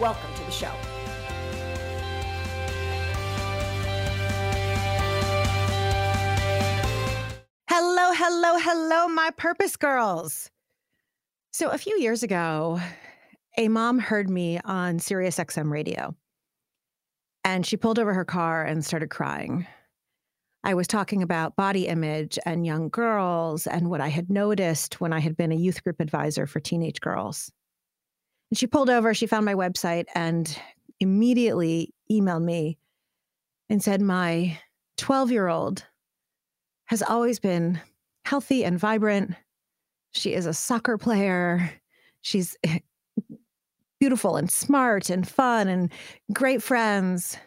Welcome to the show. Hello, hello, hello, my purpose girls. So, a few years ago, a mom heard me on Sirius XM radio and she pulled over her car and started crying. I was talking about body image and young girls and what I had noticed when I had been a youth group advisor for teenage girls. And she pulled over, she found my website and immediately emailed me and said, My 12 year old has always been healthy and vibrant. She is a soccer player. She's beautiful and smart and fun and great friends.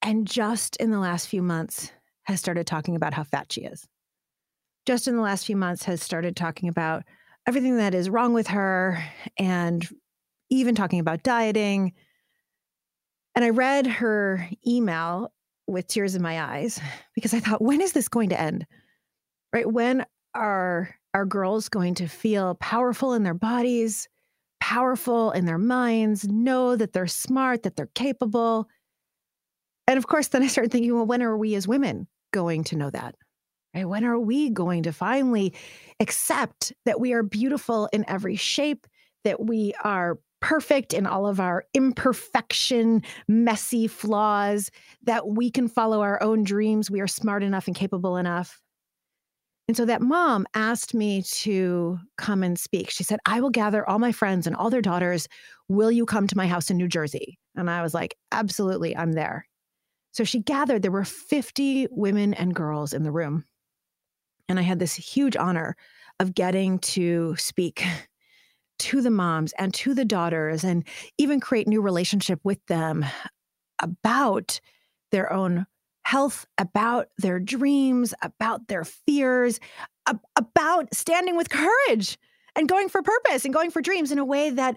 And just in the last few months, has started talking about how fat she is. Just in the last few months, has started talking about everything that is wrong with her and even talking about dieting. And I read her email with tears in my eyes because I thought, when is this going to end? Right? When are our girls going to feel powerful in their bodies, powerful in their minds, know that they're smart, that they're capable? And of course, then I started thinking, well, when are we as women going to know that? Right? When are we going to finally accept that we are beautiful in every shape, that we are perfect in all of our imperfection, messy flaws, that we can follow our own dreams. We are smart enough and capable enough. And so that mom asked me to come and speak. She said, I will gather all my friends and all their daughters. Will you come to my house in New Jersey? And I was like, absolutely, I'm there. So she gathered, there were 50 women and girls in the room. And I had this huge honor of getting to speak to the moms and to the daughters and even create new relationship with them about their own health, about their dreams, about their fears, ab- about standing with courage and going for purpose and going for dreams in a way that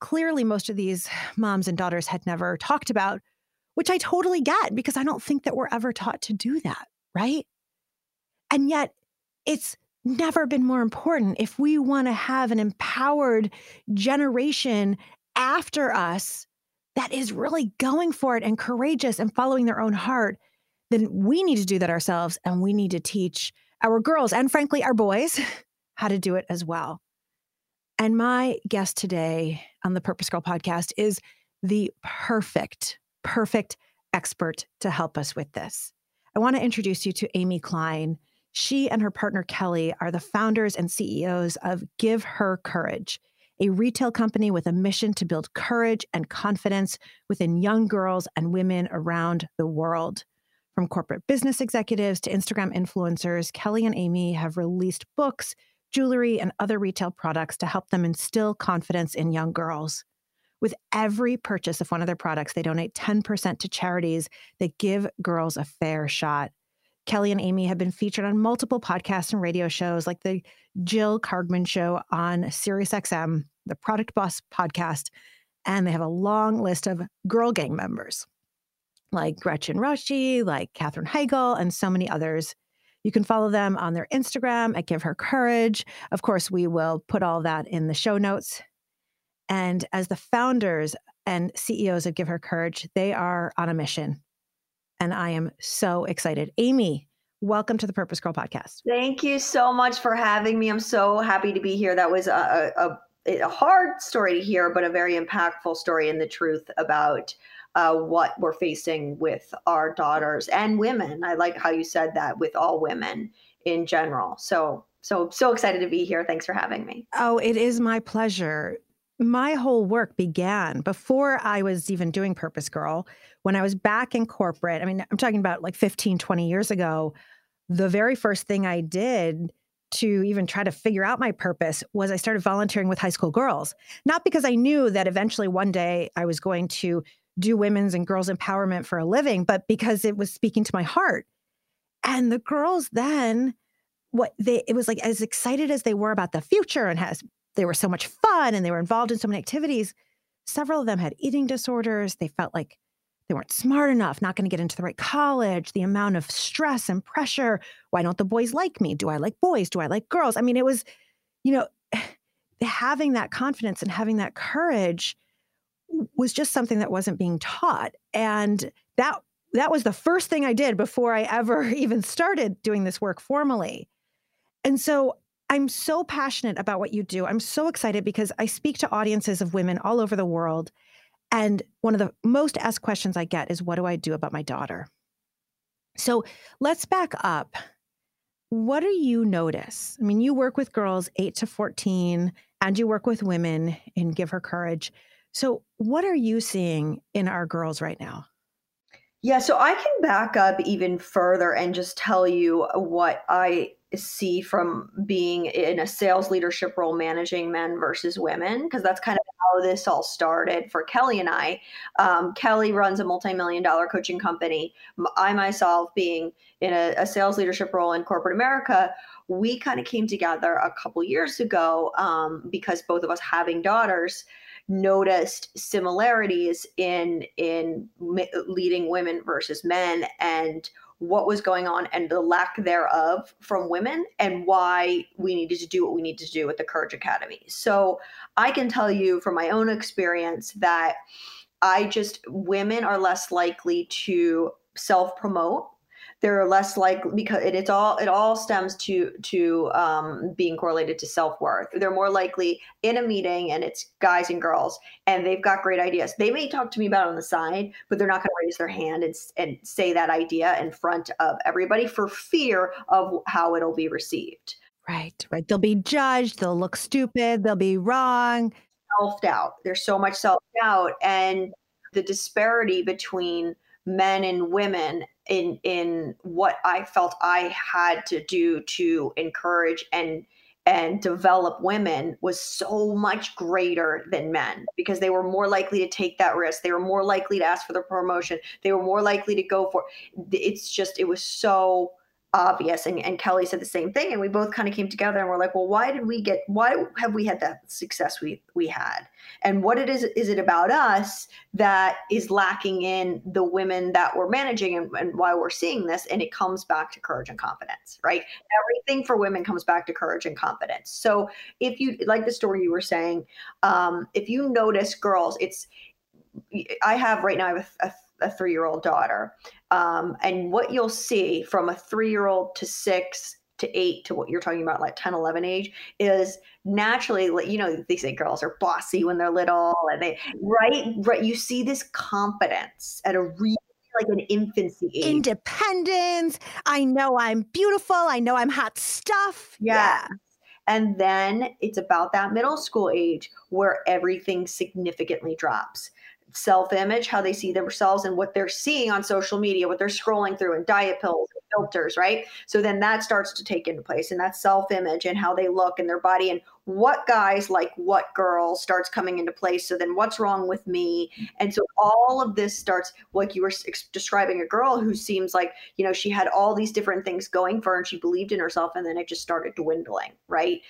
clearly most of these moms and daughters had never talked about, which I totally get because I don't think that we're ever taught to do that, right? And yet it's never been more important. If we want to have an empowered generation after us that is really going for it and courageous and following their own heart, then we need to do that ourselves and we need to teach our girls and frankly our boys how to do it as well. And my guest today on the Purpose Girl podcast is the perfect, perfect expert to help us with this. I want to introduce you to Amy Klien. She and her partner Kelly are the founders and CEOs of Give Her Courage, a retail company with a mission to build courage and confidence within young girls and women around the world. From corporate business executives to Instagram influencers, Kelly and Amy have released books, jewelry, and other retail products to help them instill confidence in young girls. With every purchase of one of their products, they donate 10% to charities that give girls a fair shot. Kelly and Amy have been featured on multiple podcasts and radio shows like the Jill Kargman Show on SiriusXM, the Product Boss podcast, and they have a long list of girl gang members like Gretchen Rossi, like Katherine Heigl, and so many others. You can follow them on their Instagram at Give Her Courage. Of course, we will put all that in the show notes. And as the founders and CEOs of Give Her Courage, they are on a mission and I am so excited. Amy, welcome to the Purpose Girl podcast. Thank you so much for having me. I'm so happy to be here. That was a, a, a hard story to hear, but a very impactful story and the truth about uh, what we're facing with our daughters and women. I like how you said that with all women in general. So, so, so excited to be here. Thanks for having me. Oh, it is my pleasure my whole work began before I was even doing Purpose Girl. When I was back in corporate, I mean, I'm talking about like 15, 20 years ago. The very first thing I did to even try to figure out my purpose was I started volunteering with high school girls. Not because I knew that eventually one day I was going to do women's and girls empowerment for a living, but because it was speaking to my heart. And the girls then, what they, it was like as excited as they were about the future and has, they were so much fun and they were involved in so many activities. Several of them had eating disorders. They felt like they weren't smart enough, not going to get into the right college, the amount of stress and pressure. Why don't the boys like me? Do I like boys? Do I like girls? I mean, it was, you know, having that confidence and having that courage was just something that wasn't being taught. And that that was the first thing I did before I ever even started doing this work formally. And so I'm so passionate about what you do. I'm so excited because I speak to audiences of women all over the world and one of the most asked questions I get is, What do I do about my daughter? So let's back up. What do you notice? I mean, you work with girls 8 to 14, and you work with women in Give Her Courage. So, what are you seeing in our girls right now? Yeah, so I can back up even further and just tell you what I see from being in a sales leadership role managing men versus women because that's kind of how this all started for kelly and i. Um, kelly runs a multi-million dollar coaching company. I myself being in a, a sales leadership role in corporate america we kind of came together a couple years ago um, because both of us having daughters noticed similarities in in leading women versus men and what was going on and the lack thereof from women and why we needed to do what we needed to do with the Courage Academy. So I can tell you from my own experience that I just, women are less likely to self promote they're less likely because it, it's all it all stems to to um, being correlated to self-worth. They're more likely in a meeting and it's guys and girls and they've got great ideas. They may talk to me about on the side but they're not going to raise their hand and, and say that idea in front of everybody for fear of how it'll be received. Right right. They'll be judged they'll look stupid they'll be wrong. Self-doubt. There's so much self-doubt and the disparity between men and women in in what I felt I had to do to encourage and and develop women was so much greater than men because they were more likely to take that risk. They were more likely to ask for the promotion. They were more likely to go for it's just it was so obvious and, and kelly said the same thing and we both kind of came together and we're like well why did we get why have we had that success we we had? And what it is is it about us that is lacking in the women that we're managing and, and why we're seeing this? And it comes back to courage and confidence right? Everything for women comes back to courage and confidence. So if you like the story you were saying um, if you notice girls it's i have right now i have a, a a three year old daughter. Um, and what you'll see from a three year old to six to eight to what you're talking about, like 10, 11 age, is naturally, you know, they say girls are bossy when they're little and they, right? Right. You see this confidence at a really like an infancy age. Independence. I know I'm beautiful. I know I'm hot stuff. Yeah. yeah. And then it's about that middle school age where everything significantly drops self image, how they see themselves, and what they're seeing on social media, what they're scrolling through, and diet pills, and filters, right? So then that starts to take into place, and that self image and how they look and their body, and what guys like what girls starts coming into place. So then what's wrong with me? And so all of this starts, like you were describing a girl who seems like, you know, she had all these different things going for her and she believed in herself, and then it just started dwindling, right?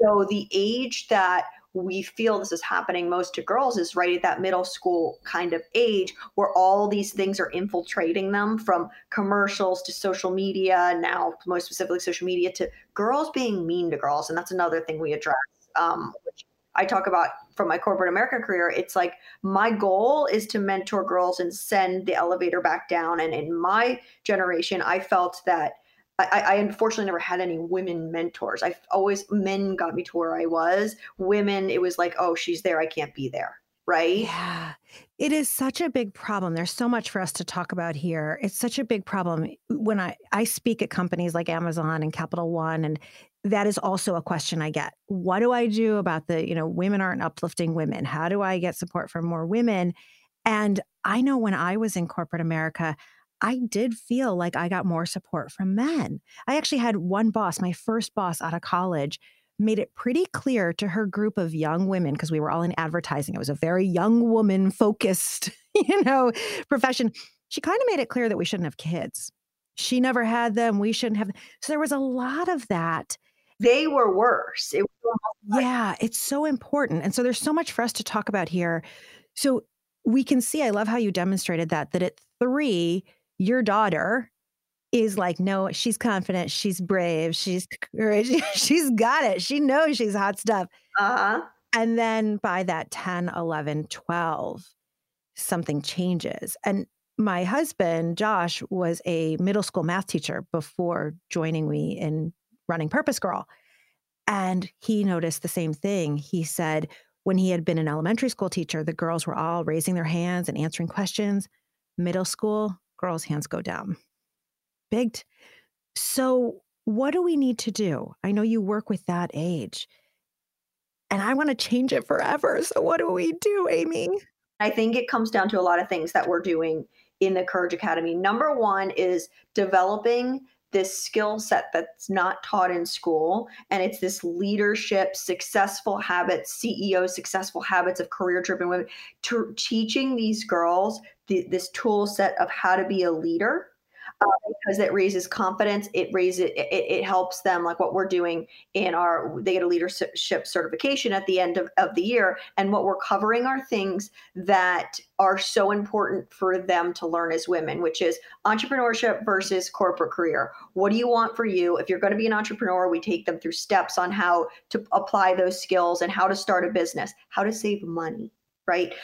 So the age that we feel this is happening most to girls is right at that middle school kind of age where all these things are infiltrating them from commercials to social media now most specifically social media to girls being mean to girls. And that's another thing we address um, which i talk about from my corporate america career. It's like my goal is to mentor girls and send the elevator back down. And in my generation i felt that I, I, unfortunately never had any women mentors. I always men got me to where I was. Women, it was like, oh, she's there, I can't be there. Right. Yeah. It is such a big problem. There's so much for us to talk about here. It's such a big problem. When I, I speak at companies like Amazon and Capital One, and that is also a question I get. What do I do about the, you know, women aren't uplifting women? How do I get support from more women? And I know when I was in corporate America, I did feel like I got more support from men. I actually had one boss, my first boss out of college, made it pretty clear to her group of young women because we were all in advertising. It was a very young woman focused, you know, profession. She kind of made it clear that we shouldn't have kids. She never had them. We shouldn't have. So there was a lot of that. They were worse. It was yeah, it's so important. And so there's so much for us to talk about here. So we can see, I love how you demonstrated that, that at three, your daughter is like, no, she's confident, she's brave, she's courage, she's got it. She knows she's hot stuff. Uh-huh. And then by that 10, 11, 12, something changes. And my husband, Josh, was a middle school math teacher before joining me in running Purpose Girl. And he noticed the same thing. He said when he had been an elementary school teacher, the girls were all raising their hands and answering questions. Middle school, girls' hands go down. Big. So, what do we need to do? I know you work with that age, and I want to change it forever. So, what do we do, Amy? I think it comes down to a lot of things that we're doing in the Courage Academy. Number one is developing this skill set that's not taught in school and it's this leadership successful habits ceo successful habits of career driven women to teaching these girls the, this tool set of how to be a leader uh, because it raises confidence. It raises it, it, helps them like what we're doing in our they get a leadership certification at the end of, of the year. And what we're covering are things that are so important for them to learn as women, which is entrepreneurship versus corporate career. What do you want for you? If you're going to be an entrepreneur, we take them through steps on how to apply those skills and how to start a business, how to save money, right?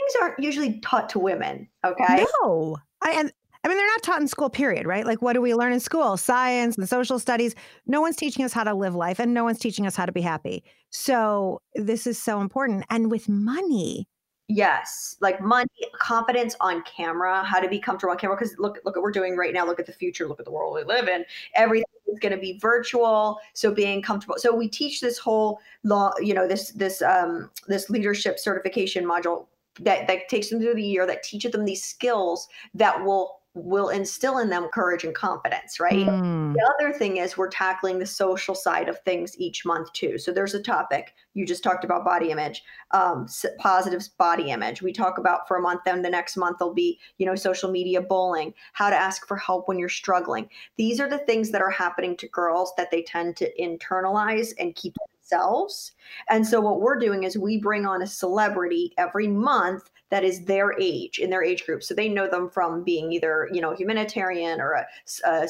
Things aren't usually taught to women. Okay. No. I, and I mean, they're not taught in school, period, right? Like, what do we learn in school? Science and social studies. No one's teaching us how to live life and no one's teaching us how to be happy. So, this is so important. And with money, Yes, like money, confidence on camera, how to be comfortable on camera. Because look, look at what we're doing right now. Look at the future. Look at the world we live in. Everything is going to be virtual. So being comfortable. So we teach this whole law. You know, this this um this leadership certification module that that takes them through the year that teaches them these skills that will will instill in them courage and confidence, right? Mm. The other thing is we're tackling the social side of things each month too. So there's a topic you just talked about body image, um, positive body image. We talk about for a month, then the next month will be you know social media bullying, how to ask for help when you're struggling. These are the things that are happening to girls that they tend to internalize and keep themselves. And so what we're doing is we bring on a celebrity every month that is their age in their age group. So they know them from being either, you know, humanitarian or a, a,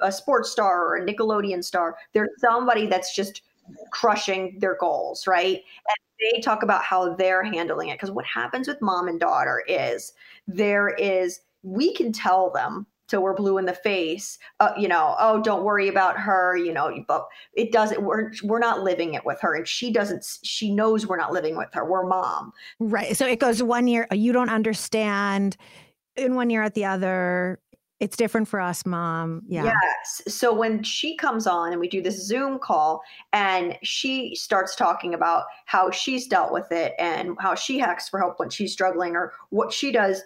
a sports star or a Nickelodeon star. They're somebody that's just crushing their goals, right? And they talk about how they're handling it. Because what happens with mom and daughter is there is, we can tell them so we're blue in the face uh, you know oh don't worry about her you know but it doesn't we're we're not living it with her and she doesn't she knows we're not living with her we're mom. Right so it goes one year you don't understand in one year at the other it's different for us mom yeah. Yes so when she comes on and we do this zoom call and she starts talking about how she's dealt with it and how she asks for help when she's struggling or what she does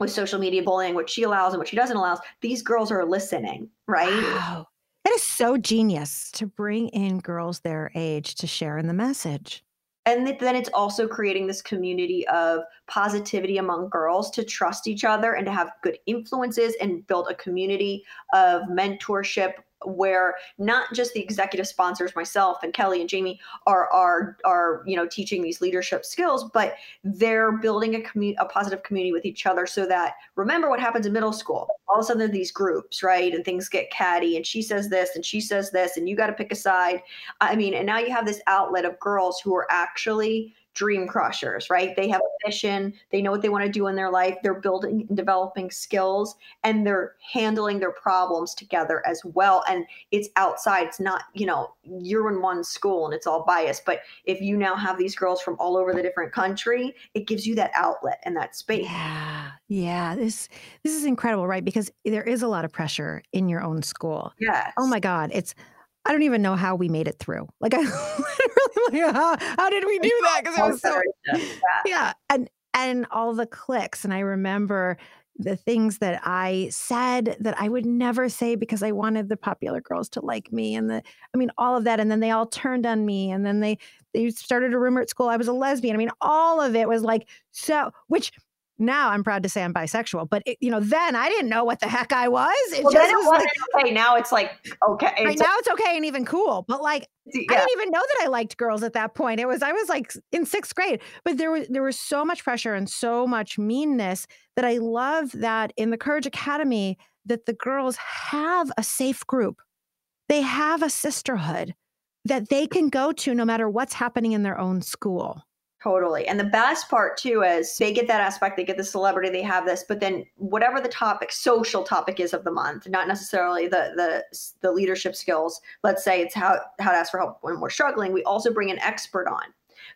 with social media bullying, what she allows and what she doesn't allow, these girls are listening, right? Wow. That is so genius to bring in girls their age to share in the message. And then it's also creating this community of positivity among girls to trust each other and to have good influences and build a community of mentorship, where not just the executive sponsors myself and kelly and jamie are are are you know teaching these leadership skills but they're building a community a positive community with each other so that remember what happens in middle school. All of a sudden these groups right and things get catty and she says this and she says this and you got to pick a side. I mean and now you have this outlet of girls who are actually dream crushers, right? They have a mission, they know what they want to do in their life, they're building and developing skills, and they're handling their problems together as well. And it's outside, it's not, you know, you're in one school and it's all biased. But if you now have these girls from all over the different country, it gives you that outlet and that space. Yeah. Yeah. This this is incredible, right? Because there is a lot of pressure in your own school. Yeah. Oh my God. It's I don't even know how we made it through. Like I literally like how, how did we do that? Because it was so yeah. yeah. And and all the clicks. And I remember the things that I said that I would never say because I wanted the popular girls to like me and the I mean all of that and then they all turned on me and then they they started a rumor at school I was a lesbian. I mean all of it was like so which now I'm proud to say I'm bisexual, but it, you know, then I didn't know what the heck I was. It well, just was like, okay. Now it's like okay. It's right now it's okay and even cool, but like yeah. I didn't even know that I liked girls at that point. It was I was like in sixth grade, but there was there was so much pressure and so much meanness that I love that in the Courage Academy that the girls have a safe group. They have a sisterhood that they can go to no matter what's happening in their own school. Totally. And the best part too is they get that aspect, they get the celebrity, they have this, but then whatever the topic, social topic is of the month, not necessarily the the the leadership skills. Let's say it's how how to ask for help when we're struggling. We also bring an expert on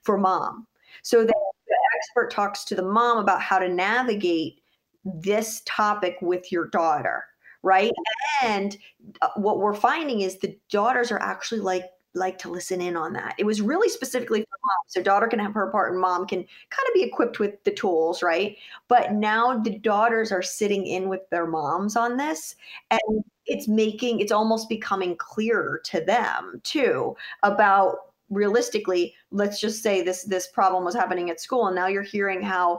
for mom. So the, the expert talks to the mom about how to navigate this topic with your daughter, right? And uh, what we're finding is the daughters are actually like like to listen in on that. It was really specifically for mom. So daughter can have her part and mom can kind of be equipped with the tools, right? But now the daughters are sitting in with their moms on this and it's making it's almost becoming clearer to them too about realistically let's just say this this problem was happening at school and now you're hearing how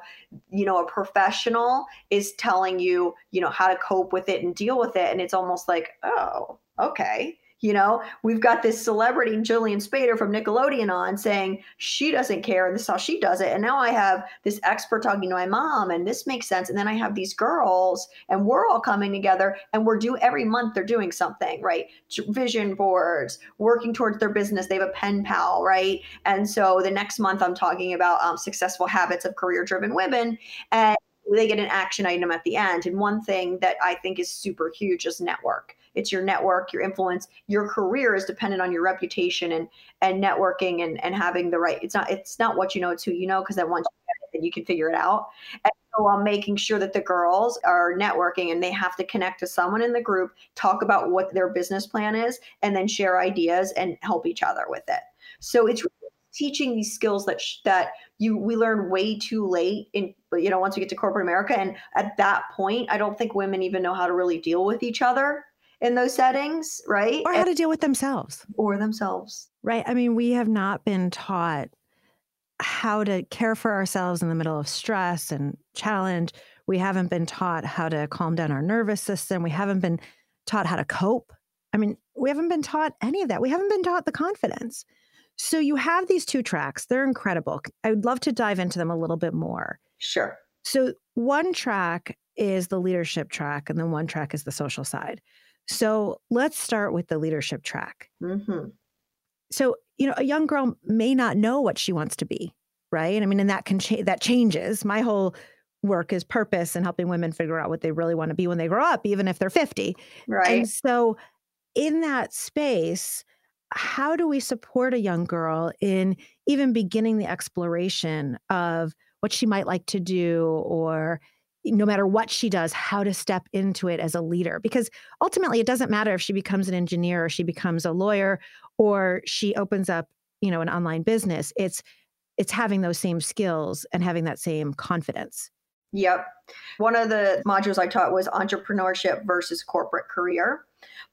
you know a professional is telling you you know how to cope with it and deal with it and it's almost like oh okay you know, we've got this celebrity, Jillian Spaeder from Nickelodeon, on saying she doesn't care and this is how she does it. And now I have this expert talking to my mom, and this makes sense. And then I have these girls, and we're all coming together, and we're doing every month they're doing something, right? Vision boards, working towards their business. They have a pen pal, right? And so the next month I'm talking about um, successful habits of career driven women. And they get an action item at the end. And one thing that I think is super huge is network it's your network your influence your career is dependent on your reputation and and networking and and having the right it's not it's not what you know it's who you know because then once you get it then you can figure it out. And so i'm making sure that the girls are networking and they have to connect to someone in the group talk about what their business plan is and then share ideas and help each other with it. So it's teaching these skills that sh- that you we learn way too late in you know once we get to corporate america. And at that point i don't think women even know how to really deal with each other in those settings, right? Or how to deal with themselves. Or themselves. Right. I mean, we have not been taught how to care for ourselves in the middle of stress and challenge. We haven't been taught how to calm down our nervous system. We haven't been taught how to cope. I mean, we haven't been taught any of that. We haven't been taught the confidence. So you have these two tracks. They're incredible. I would love to dive into them a little bit more. Sure. So one track is the leadership track, and then one track is the social side. So let's start with the leadership track. Mm-hmm. So, you know, a young girl may not know what she wants to be, right? And I mean, and that can change, that changes. My whole work is purpose and helping women figure out what they really want to be when they grow up, even if they're 50. Right. And so, in that space, how do we support a young girl in even beginning the exploration of what she might like to do or no matter what she does, how to step into it as a leader. Because ultimately, it doesn't matter if she becomes an engineer or she becomes a lawyer or she opens up, you know, an online business. It's it's having those same skills and having that same confidence. Yep. One of the modules I taught was entrepreneurship versus corporate career.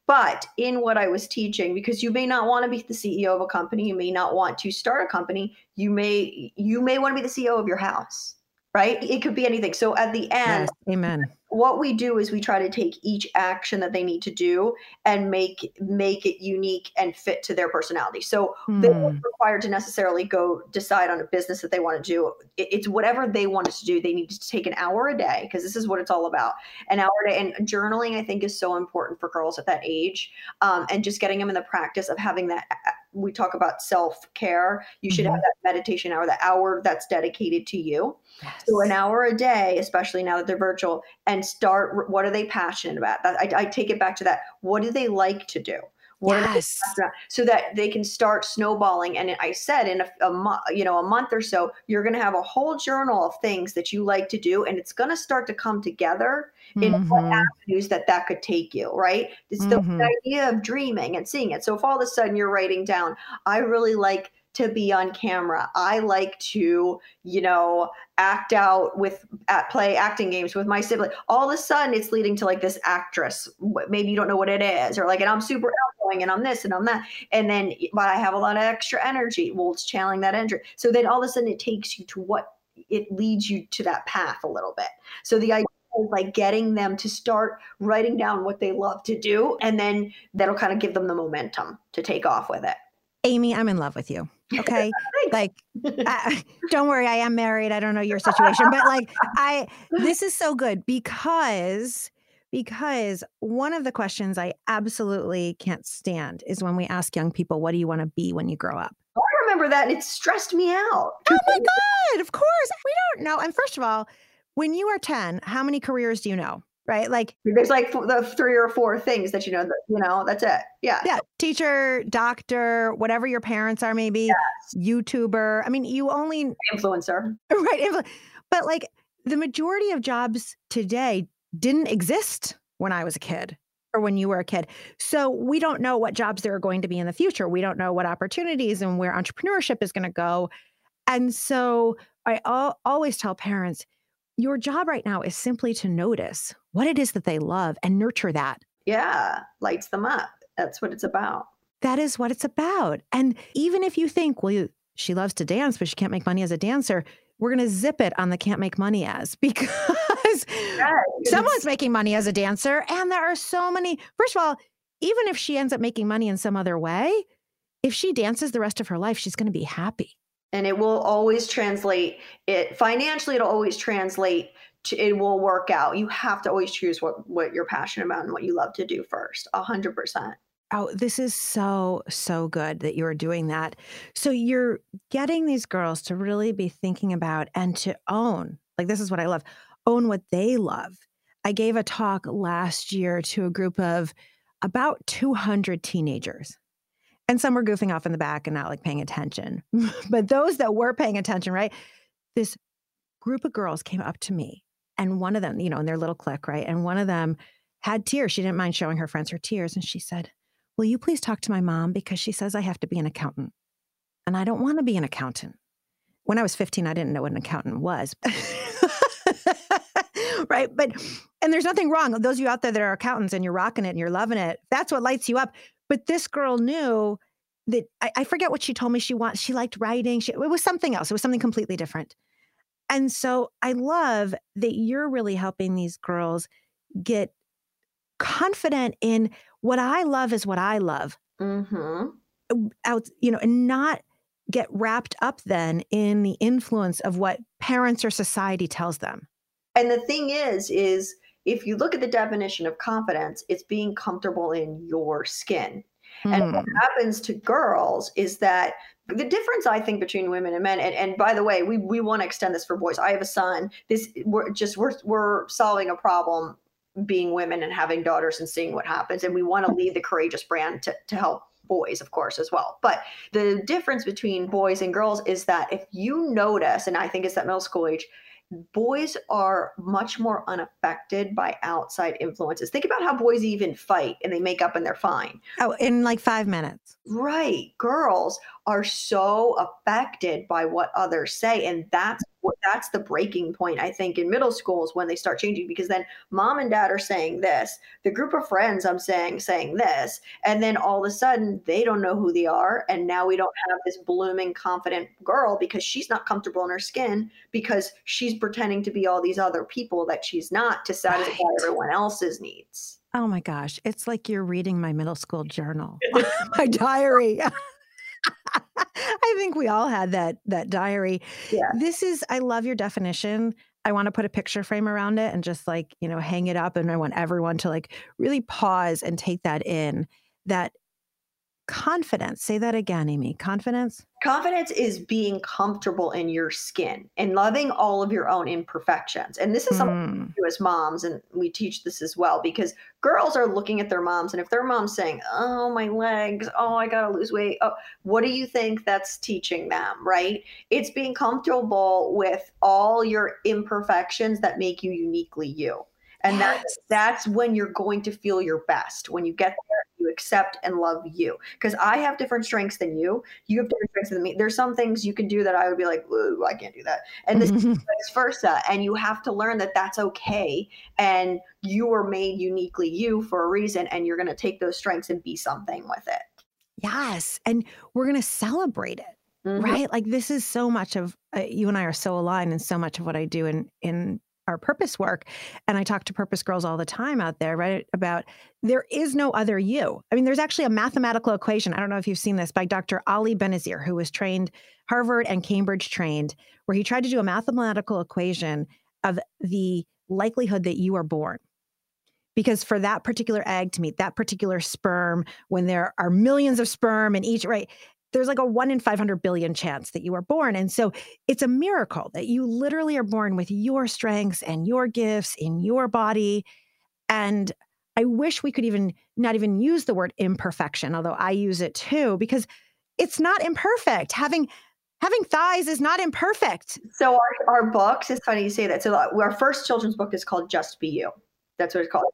But in what I was teaching, because you may not want to be the CEO of a company, you may not want to start a company, you may you may want to be the CEO of your house right? It could be anything. So at the end, yes, amen. What we do is we try to take each action that they need to do and make make it unique and fit to their personality. So mm. they are not required to necessarily go decide on a business that they want to do. it's whatever they wanted to do. They need to take an hour a day because this is what it's all about. An hour a day. And journaling, I think, is so important for girls at that age. Um, and just getting them in the practice of having that we talk about self care. You should mm-hmm. have that meditation hour, the hour that's dedicated to you. Yes. So an hour a day, especially now that they're virtual, and start. What are they passionate about? I, I take it back to that. What do they like to do? What yes. so that they can start snowballing. And I said in a, a month, you know, a month or so, you're going to have a whole journal of things that you like to do, and it's going to start to come together in mm-hmm. what avenues that that could take you. Right? It's mm-hmm. the idea of dreaming and seeing it. So if all of a sudden you're writing down, I really like to be on camera. I like to, you know, act out with at play acting games with my sibling. All of a sudden it's leading to like this actress. Maybe you don't know what it is, or like, and I'm super outgoing and I'm this and I'm that. And then but I have a lot of extra energy. Well, it's channeling that energy. So then all of a sudden it takes you to what it leads you to that path a little bit. So the idea is like getting them to start writing down what they love to do, and then that'll kind of give them the momentum to take off with it. Amy, I'm in love with you. Okay. like, I, don't worry, I am married. I don't know your situation, but like, I, this is so good because, because one of the questions I absolutely can't stand is when we ask young people, what do you want to be when you grow up? Oh, I remember that and it stressed me out. Oh my God. Of course. We don't know. And first of all, when you are 10, how many careers do you know? Right? Like there's like the three or four things that you know, that, you know, that's it. Yeah. Yeah. Teacher, doctor, whatever your parents are, maybe yes. YouTuber. I mean, you only influencer. Right. But like the majority of jobs today didn't exist when I was a kid or when you were a kid. So we don't know what jobs there are going to be in the future. We don't know what opportunities and where entrepreneurship is going to go. And so I al- always tell parents, your job right now is simply to notice what it is that they love and nurture that. Yeah, lights them up. That's what it's about. That is what it's about. And even if you think, well, you, she loves to dance, but she can't make money as a dancer, we're going to zip it on the can't make money as because someone's making money as a dancer. And there are so many. First of all, even if she ends up making money in some other way, if she dances the rest of her life, she's going to be happy and it will always translate it financially it'll always translate to, it will work out you have to always choose what what you're passionate about and what you love to do first a hundred percent Oh, this is so, so good that you're doing that. So you're getting these girls to really be thinking about and to own, like, this is what I love own what they love. I gave a talk last year to a group of about 200 teenagers and some were goofing off in the back and not like paying attention. but those that were paying attention, right? This group of girls came up to me and one of them, you know, in their little clique, right? And one of them had tears. She didn't mind showing her friends her tears. And she said, Will you please talk to my mom? Because she says I have to be an accountant. And I don't want to be an accountant. When I was 15, I didn't know what an accountant was. right. But, and there's nothing wrong. Those of you out there that are accountants and you're rocking it and you're loving it, that's what lights you up. But this girl knew that I, I forget what she told me she wants. She liked writing. She, it was something else. It was something completely different. And so I love that you're really helping these girls get confident in what I love is what I love. Mm-hmm. Out, you know, and not get wrapped up then in the influence of what parents or society tells them. And the thing is, is if you look at the definition of confidence, it's being comfortable in your skin. Mm. And what hmm. happens to girls is that the difference I think between women and men, and, and by the way, we, we want to extend this for boys. I have a son. This we're just we're we're solving a problem being women and having daughters and seeing what happens. And we want to lead the courageous brand to, to help boys, of course, as well. But the difference between boys and girls is that if you notice, and I think it's that middle school age, boys are much more unaffected by outside influences. Think about how boys even fight and they make up and they're fine. Oh, in like five minutes. Right. Girls are so affected by what others say. And that's what that's the breaking point, I think, in middle schools when they start changing because then mom and dad are saying this, the group of friends I'm saying saying this, and then all of a sudden they don't know who they are. And now we don't have this blooming, confident girl because she's not comfortable in her skin because she's pretending to be all these other people that she's not to satisfy right. everyone else's needs. Oh my gosh. It's like you're reading my middle school journal, my diary. I think we all had that that diary. Yeah. This is I love your definition. I want to put a picture frame around it and just like, you know, hang it up and I want everyone to like really pause and take that in that confidence. Say that again, Amy. Confidence? Confidence is being comfortable in your skin and loving all of your own imperfections. And this is something mm. we do as moms, and we teach this as well because girls are looking at their moms, and if their mom's saying, Oh, my legs, oh, I gotta lose weight, oh, what do you think that's teaching them, right? It's being comfortable with all your imperfections that make you uniquely you. And that's that's when you're going to feel your best. When you get there you accept and love you. Because i have different strengths than you. You have different strengths than me. There's some things you can do that i would be like i can't do that. And this vice versa. And you have to learn that that's okay. And you are made uniquely you for a reason and you're going to take those strengths and be something with it. Yes. And we're going to celebrate it Mm-hmm. right? Like this is so much of uh, you and i are so aligned in so much of what i do in in our purpose work and i talk to purpose girls all the time out there right about there is no other you. I mean there's actually a mathematical equation i don't know if you've seen this by dr ali binazir who was trained harvard and cambridge trained where he tried to do a mathematical equation of the likelihood that you are born. Because for that particular egg to meet that particular sperm when there are millions of sperm in each right there's like a one in 500 billion chance that you are born. And so it's a miracle that you literally are born with your strengths and your gifts in your body. And I wish we could even not even use the word imperfection, although I use it too, because it's not imperfect. Having having thighs is not imperfect. So our, our books, it's funny you say that. So uh, our first children's book is called Just Be You. That's what it's called.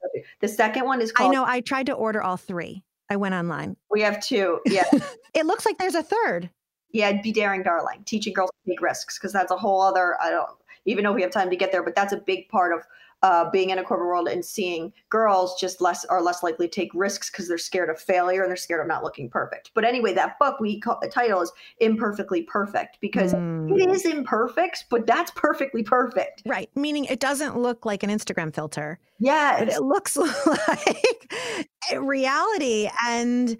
The second one is called I know I tried to order all three. I went online. We have two. Yeah. it looks like there's a third. Yeah, be daring, darling. Teaching girls to take risks because that's a whole other. I don't even know if we have time to get there, but that's a big part of uh, being in a corporate world and seeing girls just less are less likely to take risks because they're scared of failure and they're scared of not looking perfect. But anyway, that book we call the title is imperfectly perfect because mm. it is imperfect, but that's perfectly perfect. Right, meaning it doesn't look like an Instagram filter. Yeah, it looks like reality and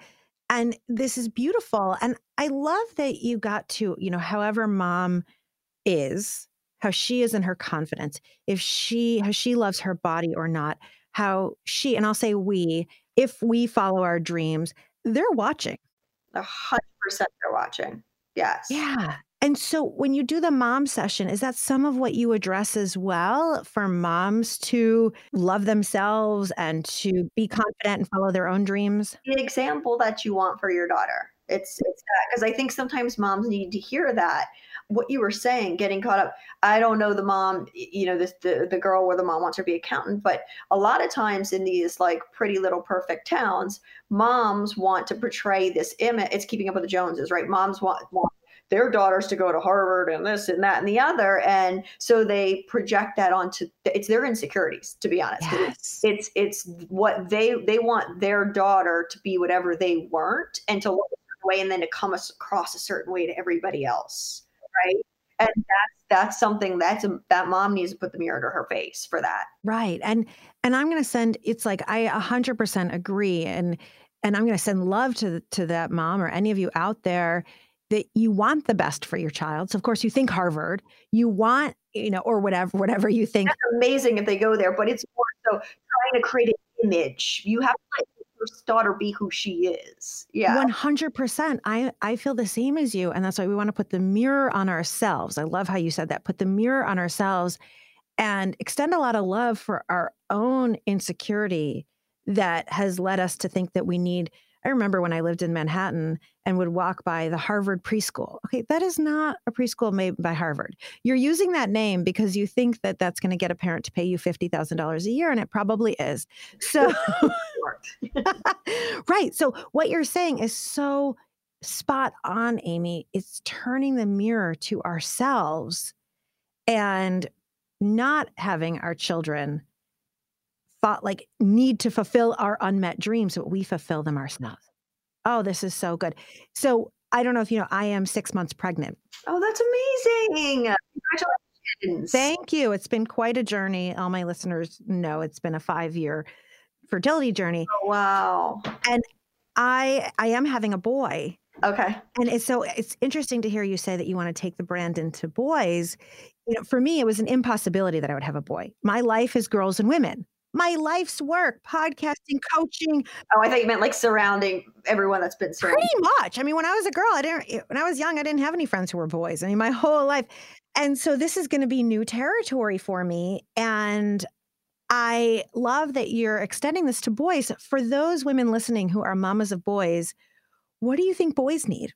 and this is beautiful and I love that you got to, you know, however mom is how she is in her confidence, if she how she loves her body or not, how she and I'll say we, if we follow our dreams, they're watching. A hundred percent they're watching. Yes. Yeah. And so when you do the mom session, is that some of what you address as well for moms to love themselves and to be confident and follow their own dreams? The example that you want for your daughter. It's it's that because I think sometimes moms need to hear that what you were saying, getting caught up. I don't know the mom, you know, this the the girl where the mom wants her to be accountant, but a lot of times in these like pretty little perfect towns, moms want to portray this image. It's keeping up with the Joneses, right? Moms want, want their daughters to go to Harvard and this and that and the other. And so they project that onto it's their insecurities, to be honest. Yes. It's it's what they they want their daughter to be whatever they weren't and to look way and then to come across a certain way to everybody else right? And that's that's something that's a, that mom needs to put the mirror to her face for that. Right. And and I'm going to send it's like I 100% agree and and I'm going to send love to to that mom or any of you out there that you want the best for your child. So of course you think Harvard, you want, you know, or whatever whatever you think. That's amazing if they go there, but it's more so trying to create an image. You have to first daughter be who she is. Yeah. 100%. I I feel the same as you and that's why we want to put the mirror on ourselves. I love how you said that. Put the mirror on ourselves and extend a lot of love for our own insecurity that has led us to think that we need I remember when I lived in Manhattan and would walk by the Harvard preschool. Okay, that is not a preschool made by Harvard. You're using that name because you think that that's going to get a parent to pay you $50,000 a year, and it probably is. So, right. So, what you're saying is so spot on, Amy. It's turning the mirror to ourselves and not having our children thought like need to fulfill our unmet dreams, but we fulfill them ourselves. Oh, this is so good. So I don't know if you know, I am six months pregnant. Oh, that's amazing. Congratulations. Thank you. It's been quite a journey. All my listeners know it's been a five year fertility journey. Oh, wow. And I I am having a boy. Okay. And it's so it's interesting to hear you say that you want to take the brand into boys. You know, for me, it was an impossibility that I would have a boy. My life is girls and women my life's work, podcasting, coaching. Oh, I thought you meant like surrounding everyone that's been surrounded. Pretty much. I mean, when I was a girl, I didn't, when I was young, I didn't have any friends who were boys. I mean, my whole life. And so this is going to be new territory for me. And I love that you're extending this to boys. For those women listening who are mamas of boys, what do you think boys need?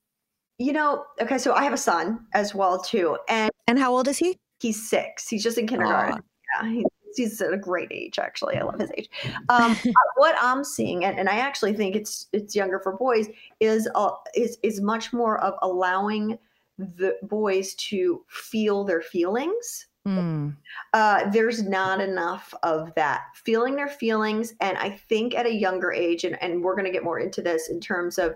You know, okay, so I have a son as well too. And and how old is he? He's six. He's just in kindergarten. Yeah, he's he's at a great age actually i love his age um, what i'm seeing and, and i actually think it's it's younger for boys is uh, is is much more of allowing the boys to feel their feelings Mm. uh, there's not enough of that feeling their feelings and i think at a younger age and, and we're going to get more into this in terms of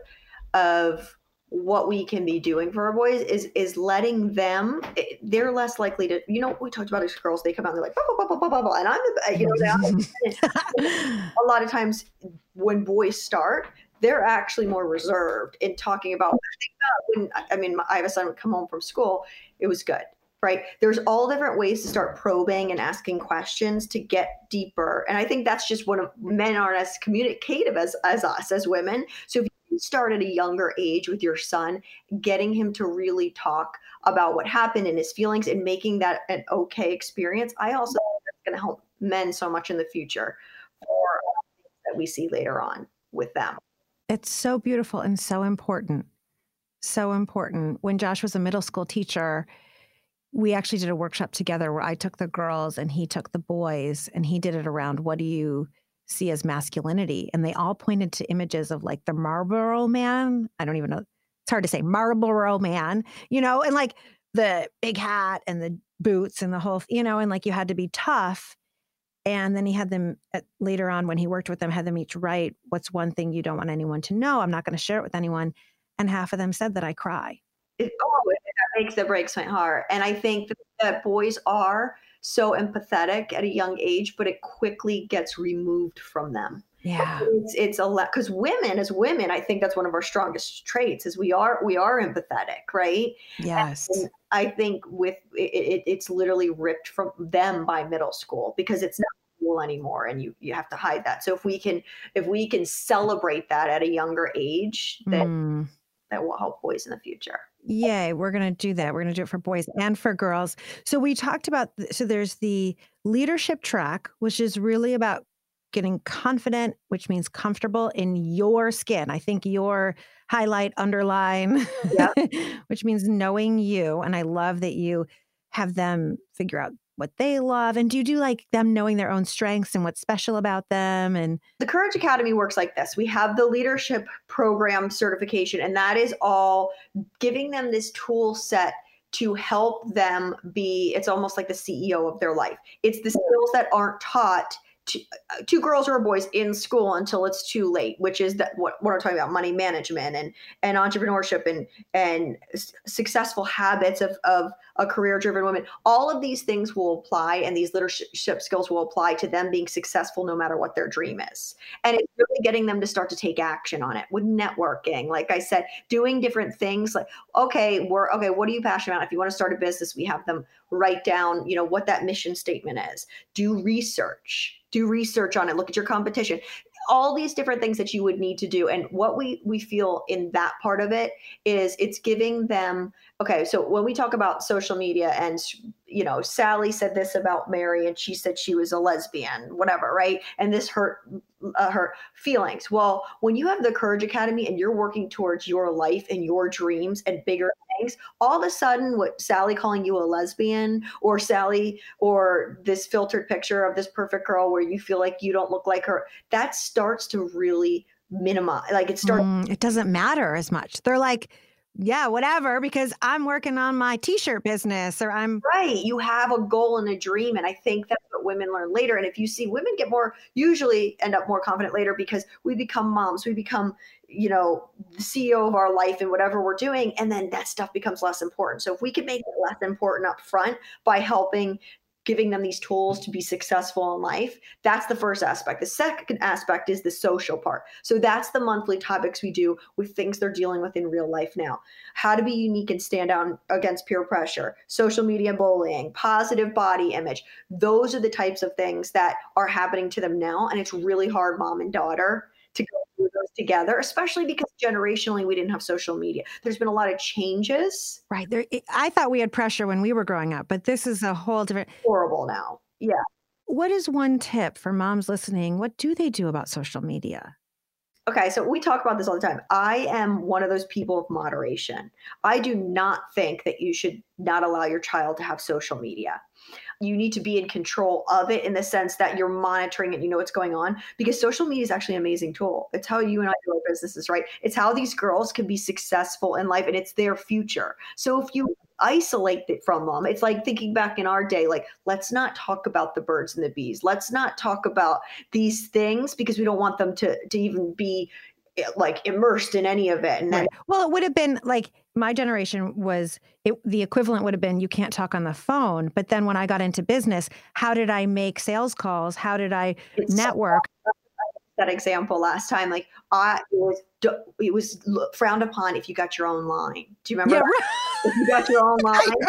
of what we can be doing for our boys is is letting them eh, they're less likely to you know we talked about as girls they come out and they're like blah, blah, blah, blah, blah, blah, and i'm the- you know a lot of times when boys start they're actually more reserved in talking about I think when i mean i have a son would come home from school it was good right there's all different ways to start probing and asking questions to get deeper and i think that's just one of men aren't as communicative as as us as women so if you start at a younger age with your son getting him to really talk about what happened and his feelings and making that an okay experience i also think that's going to help men so much in the future for that we see later on with them It's so beautiful and so important. So important. When Josh was a middle school teacher, we actually did a workshop together where I took the girls and he took the boys, and he did it around what do you see as masculinity? And they all pointed to images of like the Marlboro man. I don't even know. It's hard to say Marlboro man, you know, and like the big hat and the boots and the whole, you know, and like you had to be tough. And then he had them at, later on when he worked with them, had them each write, What's one thing you don't want anyone to know? I'm not going to share it with anyone. And half of them said that I cry. it, oh, it, that breaks my heart. And I think that, that boys are so empathetic at a young age, but it quickly gets removed from them. Yeah. It's it's a lot because women, as women, I think that's one of our strongest traits is we are we are empathetic, right? Yes. And I think with it, it, it's literally ripped from them by middle school because it's not cool anymore, and you you have to hide that. So if we can if we can celebrate that at a younger age, then Mm. That will help boys in the future. Yay, we're going to do that. We're going to do it for boys and for girls. So we talked about th- so there's the leadership track which is really about getting confident, which means comfortable in your skin. I think your highlight underline which means knowing you and I love that you have them figure out what they love and do you do like them knowing their own strengths and what's special about them and the Courage Academy works like this. We have the leadership program certification, and that is all giving them this tool set to help them be, it's almost like the CEO of their life. It's the skills that aren't taught to, uh, to girls or boys in school until it's too late, which is that what, what I'm talking about, money management and, and entrepreneurship and, and successful habits of, of a career driven woman. All of these things will apply and these leadership skills will apply to them being successful no matter what their dream is. And it's really getting them to start to take action on it with networking. Like i said doing different things like okay we're okay what are you passionate about? If you want to start a business we have them write down you know what that mission statement is. Do research do research on it look at your competition. All these different things that you would need to do and what we we feel in that part of it is it's giving them okay so when we talk about social media and you know sally said this about mary and she said she was a lesbian whatever right? And this hurt uh, her feelings. Well when you have the courage academy and you're working towards your life and your dreams and bigger things all of a sudden what sally calling you a lesbian or sally or this filtered picture of this perfect girl where you feel like you don't look like her that starts to really minimize like it starts Mm, it doesn't matter as much. They're like, yeah, whatever, because I'm working on my t-shirt business or I'm Right. You have a goal and a dream. And I think that's what women learn later. And if you see women get more, usually end up more confident later because we become moms, we become, you know, the CEO of our life and whatever we're doing. And then that stuff becomes less important. So if we can make it less important up front by helping giving them these tools to be successful in life that's the first aspect the second aspect is the social part so that's the monthly topics we do with things they're dealing with in real life now how to be unique and stand out against peer pressure, social media bullying, positive body image. Those are the types of things that are happening to them now. And it's really hard, mom and daughter, to go those together, especially because generationally we didn't have social media. There's been a lot of changes. right there. I thought we had pressure when we were growing up, but this is a whole different. Horrible now. Yeah. What is one tip for moms listening? What do they do about social media? Okay, so we talk about this all the time. I am one of those people of moderation. I do not think that you should not allow your child to have social media. You need to be in control of it in the sense that you're monitoring it, you know what's going on, because social media is actually an amazing tool. It's how you and I do our businesses, right? It's how these girls can be successful in life and it's their future. So if you isolate it from them. It's like thinking back in our day, like, let's not talk about the birds and the bees. Let's not talk about these things because we don't want them to, to even be eh, like immersed in any of it. And then, Right. Well, it would have been like my generation was it, the equivalent would have been you can't talk on the phone. But then when I got into business, how did I make sales calls? How did I it's so network? that example last time. Like, I it was it was frowned upon if you got your own line. Do you remember? Yeah, right. If you got your own line,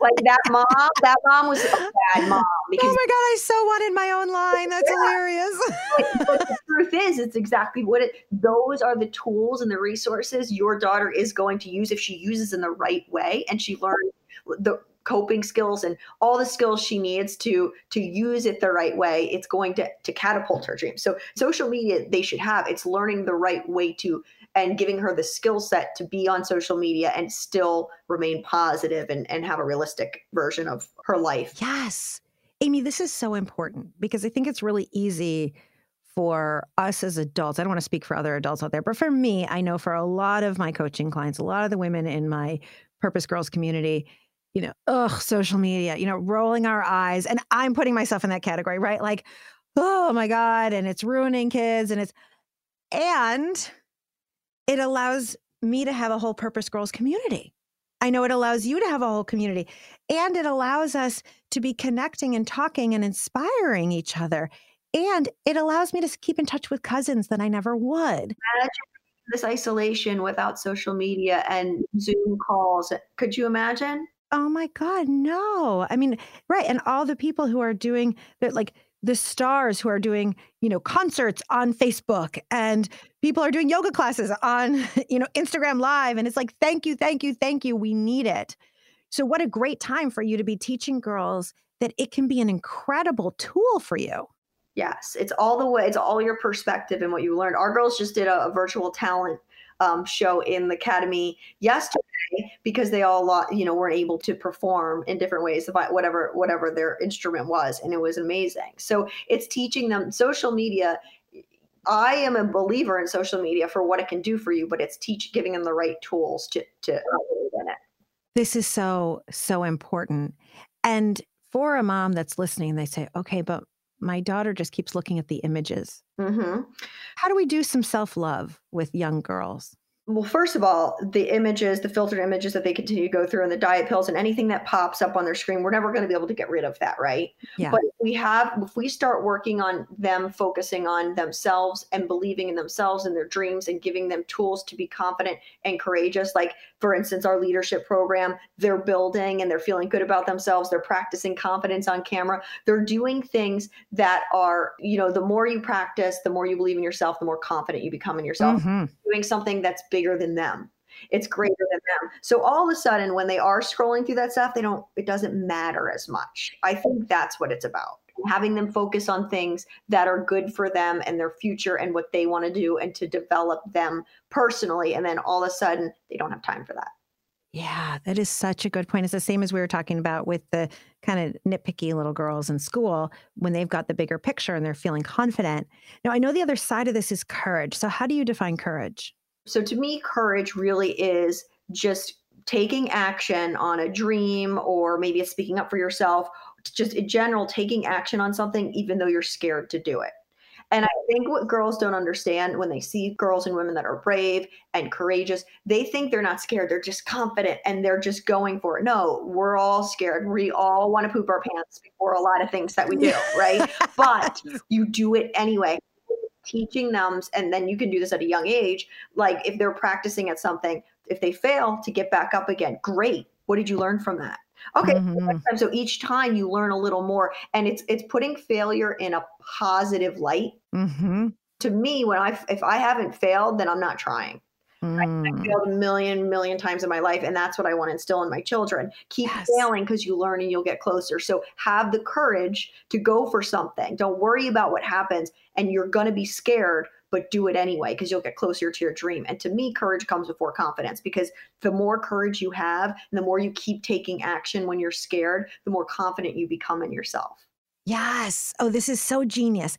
like that mom, that mom was a bad mom Oh my God, I so wanted my own line. That's Yeah. hilarious. but, but the truth is, it's exactly what it. Those are the tools and the resources your daughter is going to use if she uses in the right way, and she learns the coping skills and all the skills she needs to to use it the right way. It's going to to catapult her dreams. So social media, they should have. It's learning the right way to and giving her the skill set to be on social media and still remain positive and, and have a realistic version of her life. Yes. Amy, this is so important because I think it's really easy for us as adults. I don't want to speak for other adults out there, but for me, I know for a lot of my coaching clients, a lot of the women in my Purpose Girls community, you know, ugh, social media, you know, rolling our eyes. And I'm putting myself in that category, right? Like, oh my God, and it's ruining kids and it's, and it allows me to have a whole Purpose Girls community. I know it allows you to have a whole community and it allows us to be connecting and talking and inspiring each other. And it allows me to keep in touch with cousins that I never would. Imagine this isolation without social media and Zoom calls. Could you imagine? Oh my God, no. I mean, right. And all the people who are doing that, like the stars who are doing, you know, concerts on Facebook and people are doing yoga classes on, you know, Instagram Live. And it's like, thank you, thank you, thank you. We need it. So, what a great time for you to be teaching girls that it can be an incredible tool for you. Yes, it's all the way. It's all your perspective and what you learned. Our girls just did a, a virtual talent um, show in the academy yesterday because they all, lo- you know, weren't able to perform in different ways, whatever whatever their instrument was, and it was amazing. So it's teaching them social media. I am a believer in social media for what it can do for you, but it's teach giving them the right tools to to. This is so, so important. And for a mom that's listening, they say, okay, but my daughter just keeps looking at the images. hmm How do we do some self love with young girls? Well, first of all, the images, the filtered images that they continue to go through, and the diet pills, and anything that pops up on their screen, we're never going to be able to get rid of that, right? Yeah. But if we have, if we start working on them focusing on themselves and believing in themselves and their dreams and giving them tools to be confident and courageous, like for instance, our leadership program, they're building and they're feeling good about themselves. They're practicing confidence on camera. They're doing things that are, you know, the more you practice, the more you believe in yourself, the more confident you become in yourself Mhm. doing something that's bigger than them. It's greater than them. So all of a sudden, when they are scrolling through that stuff, they don't, it doesn't matter as much. I think that's what it's about. Having them focus on things that are good for them and their future and what they want to do and to develop them personally. And then all of a sudden, they don't have time for that. Yeah, that is such a good point. It's the same as we were talking about with the kind of nitpicky little girls in school when they've got the bigger picture and they're feeling confident. Now, I know the other side of this is courage. So, how do you define courage? So to me, courage really is just taking action on a dream or maybe it's speaking up for yourself, just in general, taking action on something, even though you're scared to do it. And I think what girls don't understand when they see girls and women that are brave and courageous, they think they're not scared. They're just confident and they're just going for it. No, we're all scared. We all want to poop our pants before a lot of things that we do, right? But you do it anyway. Teaching them, and then you can do this at a young age. Like if they're practicing at something, if they fail to get back up again, great. What did you learn from that? Okay, Mhm. so each time you learn a little more, and it's it's putting failure in a positive light. Mhm. To me, when I if I haven't failed, then I'm not trying. Mm. failed a million million times in my life and that's what i want to instill in my children keep Yes. failing because you learn and you'll get closer so have the courage to go for something don't worry about what happens and you're going to be scared but do it anyway because you'll get closer to your dream. And to me, courage comes before confidence because the more courage you have and the more you keep taking action when you're scared, the more confident you become in yourself. Yes. Oh, this is so genius.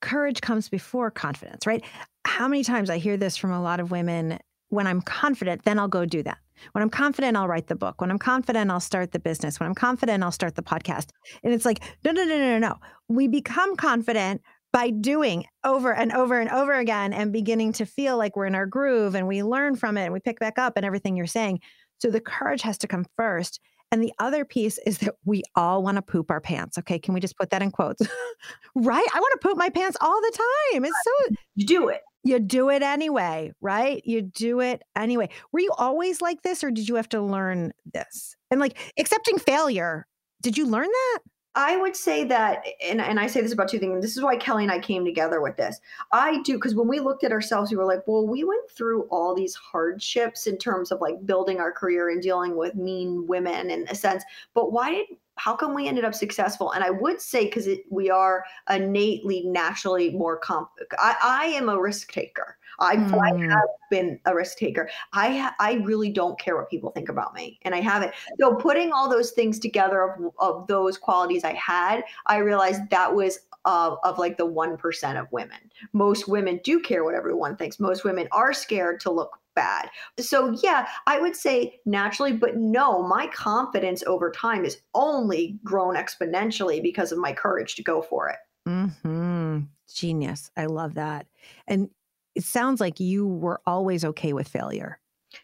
Courage comes before confidence, right? How many times I hear this from a lot of women when I'm confident, then I'll go do that. When I'm confident, I'll write the book. When I'm confident, I'll start the business. When I'm confident, I'll start the podcast. And it's like, no, no, no, no, no. We become confident by doing over and over and over again and beginning to feel like we're in our groove and we learn from it and we pick back up and everything you're saying. So the courage has to come first. And the other piece is that we all want to poop our pants. Okay. Can we just put that in quotes? right? I want to poop my pants all the time. It's so. You do it. You do it anyway, right? You do it anyway. Were you always like this or did you have to learn this? And like accepting failure, did you learn that? I would say that, and, and I say this about two things. This is why Kelly and I came together with this. I do, because when we looked at ourselves, we were like, well, we went through all these hardships in terms of like building our career and dealing with mean women in a sense. But why did how come we ended up successful? And I would say because we are innately, naturally more comp. I, I am a risk taker. I, mm. I, have been a risk taker. I I really don't care what people think about me, and I haven't. So putting all those things together of, of those qualities I had, I realized that was of, of like the 1% of women. Most women do care what everyone thinks. Most women are scared to look bad. So, yeah, I would say naturally, but no, my confidence over time has only grown exponentially because of my courage to go for it. hmm Genius. I love that. And it sounds like you were always okay with failure.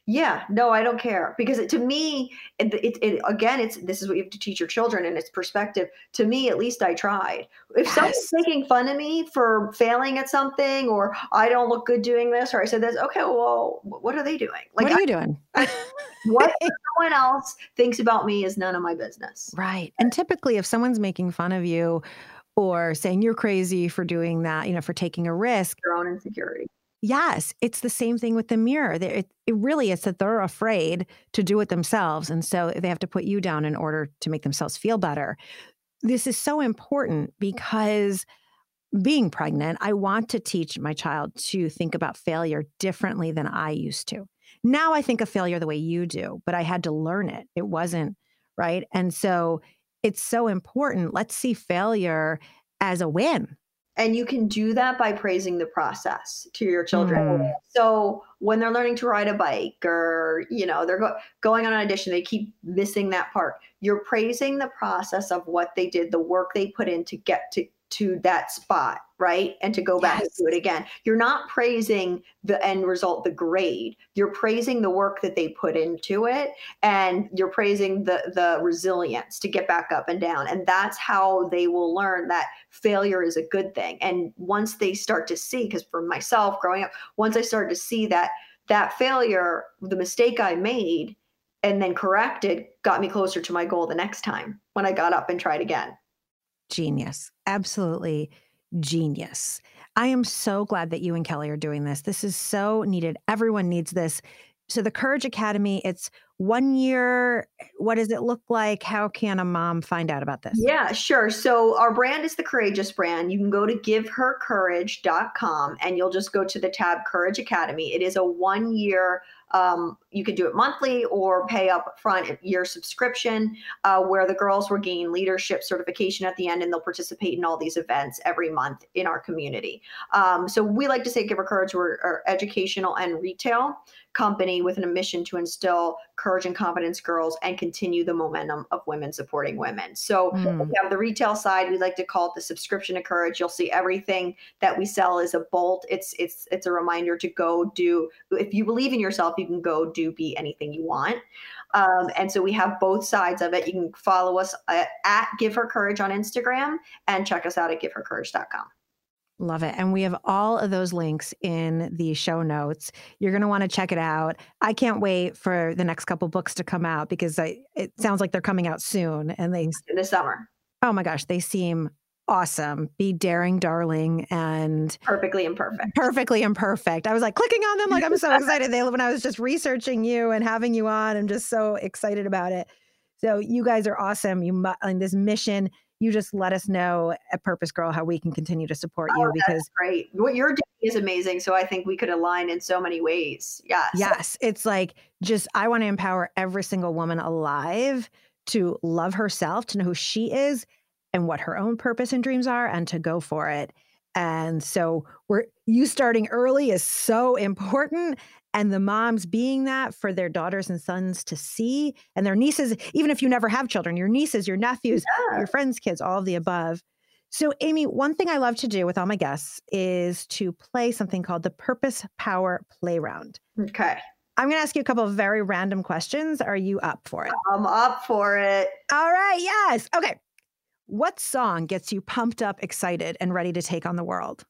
Yeah, no, I don't care because it, to me, it, it, it, again, it's this is what you have to teach your children, and it's perspective. To me, at least I tried. If yes. someone's making fun of me for failing at something, or I don't look good doing this, or I said this, okay, well, what are they doing? Like, what are you doing? I, what someone else thinks about me is none of my business. Right. And typically, if someone's making fun of you or saying you're crazy for doing that, you know, for taking a risk, your own insecurity Yes, it's the same thing with the mirror. It, it really is that they're afraid to do it themselves. And so they have to put you down in order to make themselves feel better. This is so important because being pregnant, I want to teach my child to think about failure differently than I used to. Now I think of failure the way you do, but I had to learn it. It wasn't right. And so it's so important. Let's see failure as a win and you can do that by praising the process to your children mm. so when they're learning to ride a bike or you know they're go- going on an audition they keep missing that part you're praising the process of what they did the work they put in to get to to that spot, right? And to go back yes. and do it again. You're not praising the end result, the grade. You're praising the work that they put into it and you're praising the the resilience to get back up and down. And that's how they will learn that failure is a good thing. And once they start to see because for myself growing up, once I started to see that that failure, the mistake I made and then corrected got me closer to my goal the next time when I got up and tried again genius. Absolutely genius. I am so glad that you and Kelly are doing this. This is so needed. Everyone needs this. So, the Courage Academy, it's one year. Eh, what does it look like? How can a mom find out about this? Yeah, sure. So, our brand is the Courageous brand. You can go to givehercourage.com and you'll just go to the tab Courage Academy. It is a one year um, you could do it monthly or pay up front year subscription, uh, where the girls will gain leadership certification at the end and they'll participate in all these events every month in our community. Um, so we like to say Give Her Courage, we're educational and retail company with an mission to instill courage and confidence girls and continue the momentum of women supporting women. So mm. we have the retail side. We like to call it the subscription to courage. You'll see everything that we sell is a bolt. It's it's it's a reminder to go do. If you believe in yourself, you can go do be anything you want. Um, and so we have both sides of it. You can follow us at, at Give Her Courage on Instagram and check us out at givehercourage.com. Love it. And we have all of those links in the show notes. You're going to want to check it out. I can't wait for the next couple books to come out because I, it sounds like they're coming out soon and they in the summer. Oh my gosh, they seem awesome. Be daring, darling, and perfectly imperfect. Perfectly imperfect. I was like clicking on them, like I'm so excited. They when I was just researching you and having you on, I'm just so excited about it. So you guys are awesome. You and this mission you just let us know at Purpose Girl how we can continue to support oh, you Oh, because That's great. What you're doing is amazing. So I think we could align in so many ways. Yes. Yes, it's like just I want to empower every single woman alive to love herself, to know who she is and what her own purpose and dreams are and to go for it. And so we're you starting early is so important and the moms being that for their daughters and sons to see and their nieces even if you never have children, your nieces, your nephews, Yeah. your friends' kids, all of the above. So, Amy, one thing I love to do with all my guests is to play something called the Purpose Power Play Round. Okay. I'm going to ask you a couple of very random questions. Are you up for it? I'm up for it. All right. Yes. Okay. What song gets you pumped up, excited, and ready to take on the world?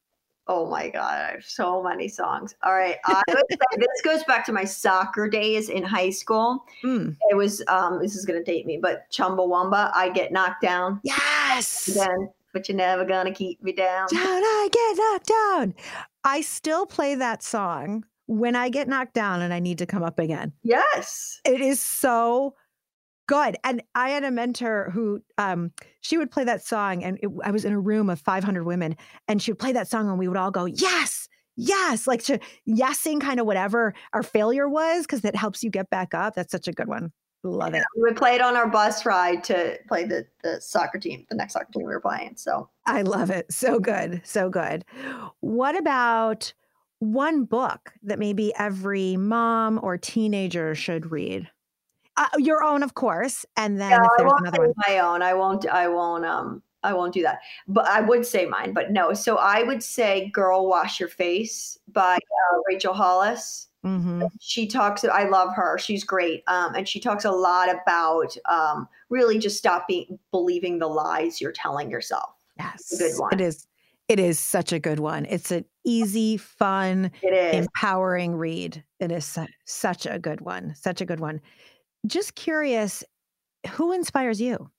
Oh my God. I have so many songs. All right. I would say this goes back to my soccer days in high school. Mm. It was, um, this is going to date me, but Chumbawamba, I get knocked down Yes. again, but you're never going to keep me down. Down, I get knocked down. I still play that song when I get knocked down and I need to come up again. Yes. It is so good. And I had a mentor who um she would play that song and it, I was in a room of 500 women and she would play that song and we would all go, "Yes." Yes, like to yesing kind of whatever our failure was because that helps you get back up. That's such a good one. Love it. We would play it on our bus ride to play the, the soccer team, the next soccer team we were playing. So I love it. So good. So good. What about one book that maybe every mom or teenager should read? Uh, your own, of course. And then if there's another one. my own. I won't. I won't. Um, I won't do that. But I would say mine. But no. So I would say "Girl, Wash Your Face" by uh, Rachel Hollis. Mhm. She talks. I love her. She's great. Um, and she talks a lot about um, really just stop being believing the lies you're telling yourself. Yes. good one. It is. It is such a good one. It's an easy, fun, It is. empowering read. It is su- such a good one. Such a good one. Just curious, who inspires you?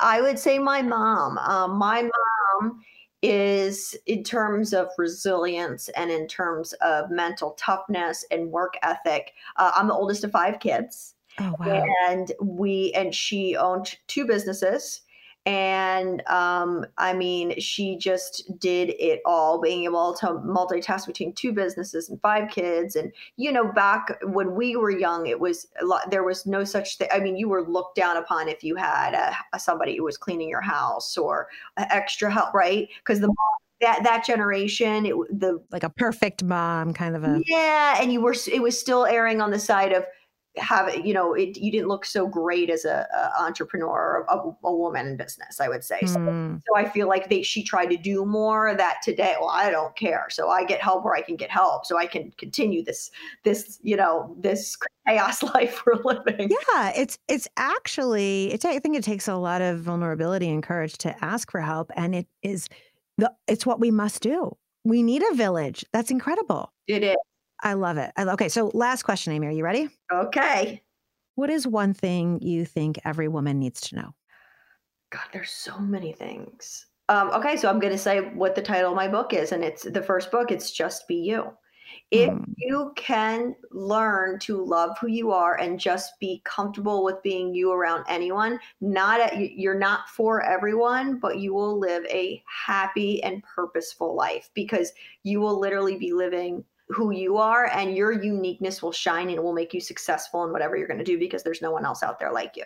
I would say my mom. Um, my mom is, in terms of resilience and in terms of mental toughness and work ethic. Uh, I'm the oldest of five kids, Oh wow. and we and she owned two businesses. And um, I mean, she just did it all, being able to multitask between two businesses and five kids. And you know, back when we were young, it was a lot. There was no such thing. I mean, you were looked down upon if you had a, a somebody who was cleaning your house or extra help, right? Because the that that generation, it, the Like a perfect mom, kind of a yeah, and you were it was still airing on the side of having you know it, you didn't look so great as a, a entrepreneur a, a woman in business i would say so, Mm, so i feel like they she tried to do more that today well i don't care so i get help where i can get help so i can continue this this you know this chaos life we're living yeah, it's it's actually it's I think it takes a lot of vulnerability and courage to ask for help, and it is the it's what we must do. We need a village. That's incredible. it is I love it. I, okay, so last question, Amy. Are you ready? okay What is one thing you think every woman needs to know? God, there's so many things. Um, okay, so I'm going to say what the title of my book is, and it's the first book. It's Just Be You. If Mm. you can learn to love who you are and just be comfortable with being you around anyone, not at, you're not for everyone, but you will live a happy and purposeful life because you will literally be living who you are, and your uniqueness will shine and will make you successful in whatever you're going to do because there's no one else out there like you.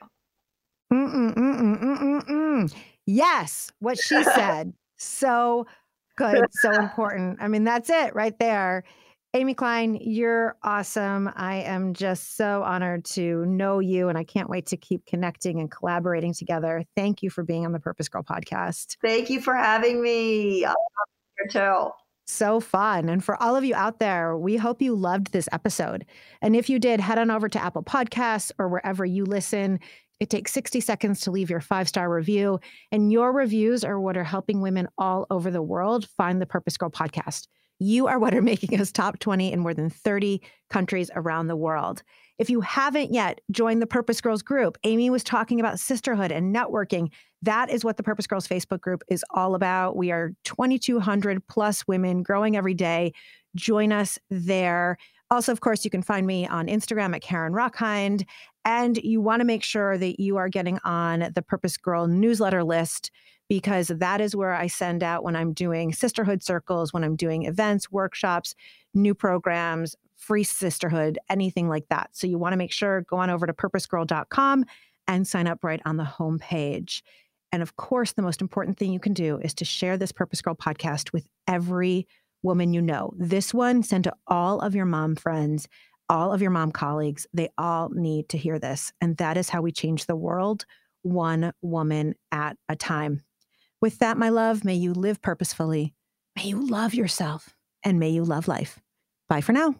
Mm-mm, mm-mm, mm-mm, mm. Yes, what she said. so good, so important. I mean, that's it right there. Amy Klien, you're awesome. I am just so honored to know you, and I can't wait to keep connecting and collaborating together. Thank you for being on the Purpose Girl podcast. Thank you for having me. I love you too. So fun. And for all of you out there, we hope you loved this episode. And if you did, head on over to Apple Podcasts or wherever you listen. It takes 60 seconds to leave your five star review. And your reviews are what are helping women all over the world find the Purpose Girl podcast. You are what are making us top 20 in more than 30 countries around the world. If you haven't yet joined the Purpose Girls group, Amy was talking about sisterhood and networking. That is what the Purpose Girls Facebook group is all about. We are 2,200 plus women growing every day. Join us there. Also, of course, you can find me on Instagram at Karen Rosskind. And you want to make sure that you are getting on the Purpose Girl newsletter list because that is where I send out when I'm doing sisterhood circles, when I'm doing events, workshops, new programs, free sisterhood, anything like that. So you want to make sure go on over to purposegirl.com and sign up right on the homepage. And of course, the most important thing you can do is to share this Purpose Girl podcast with every woman you know. This one, send to all of your mom friends, all of your mom colleagues. They all need to hear this. And that is how we change the world, one woman at a time. With that, my love, may you live purposefully, may you love yourself, and may you love life. Bye for now.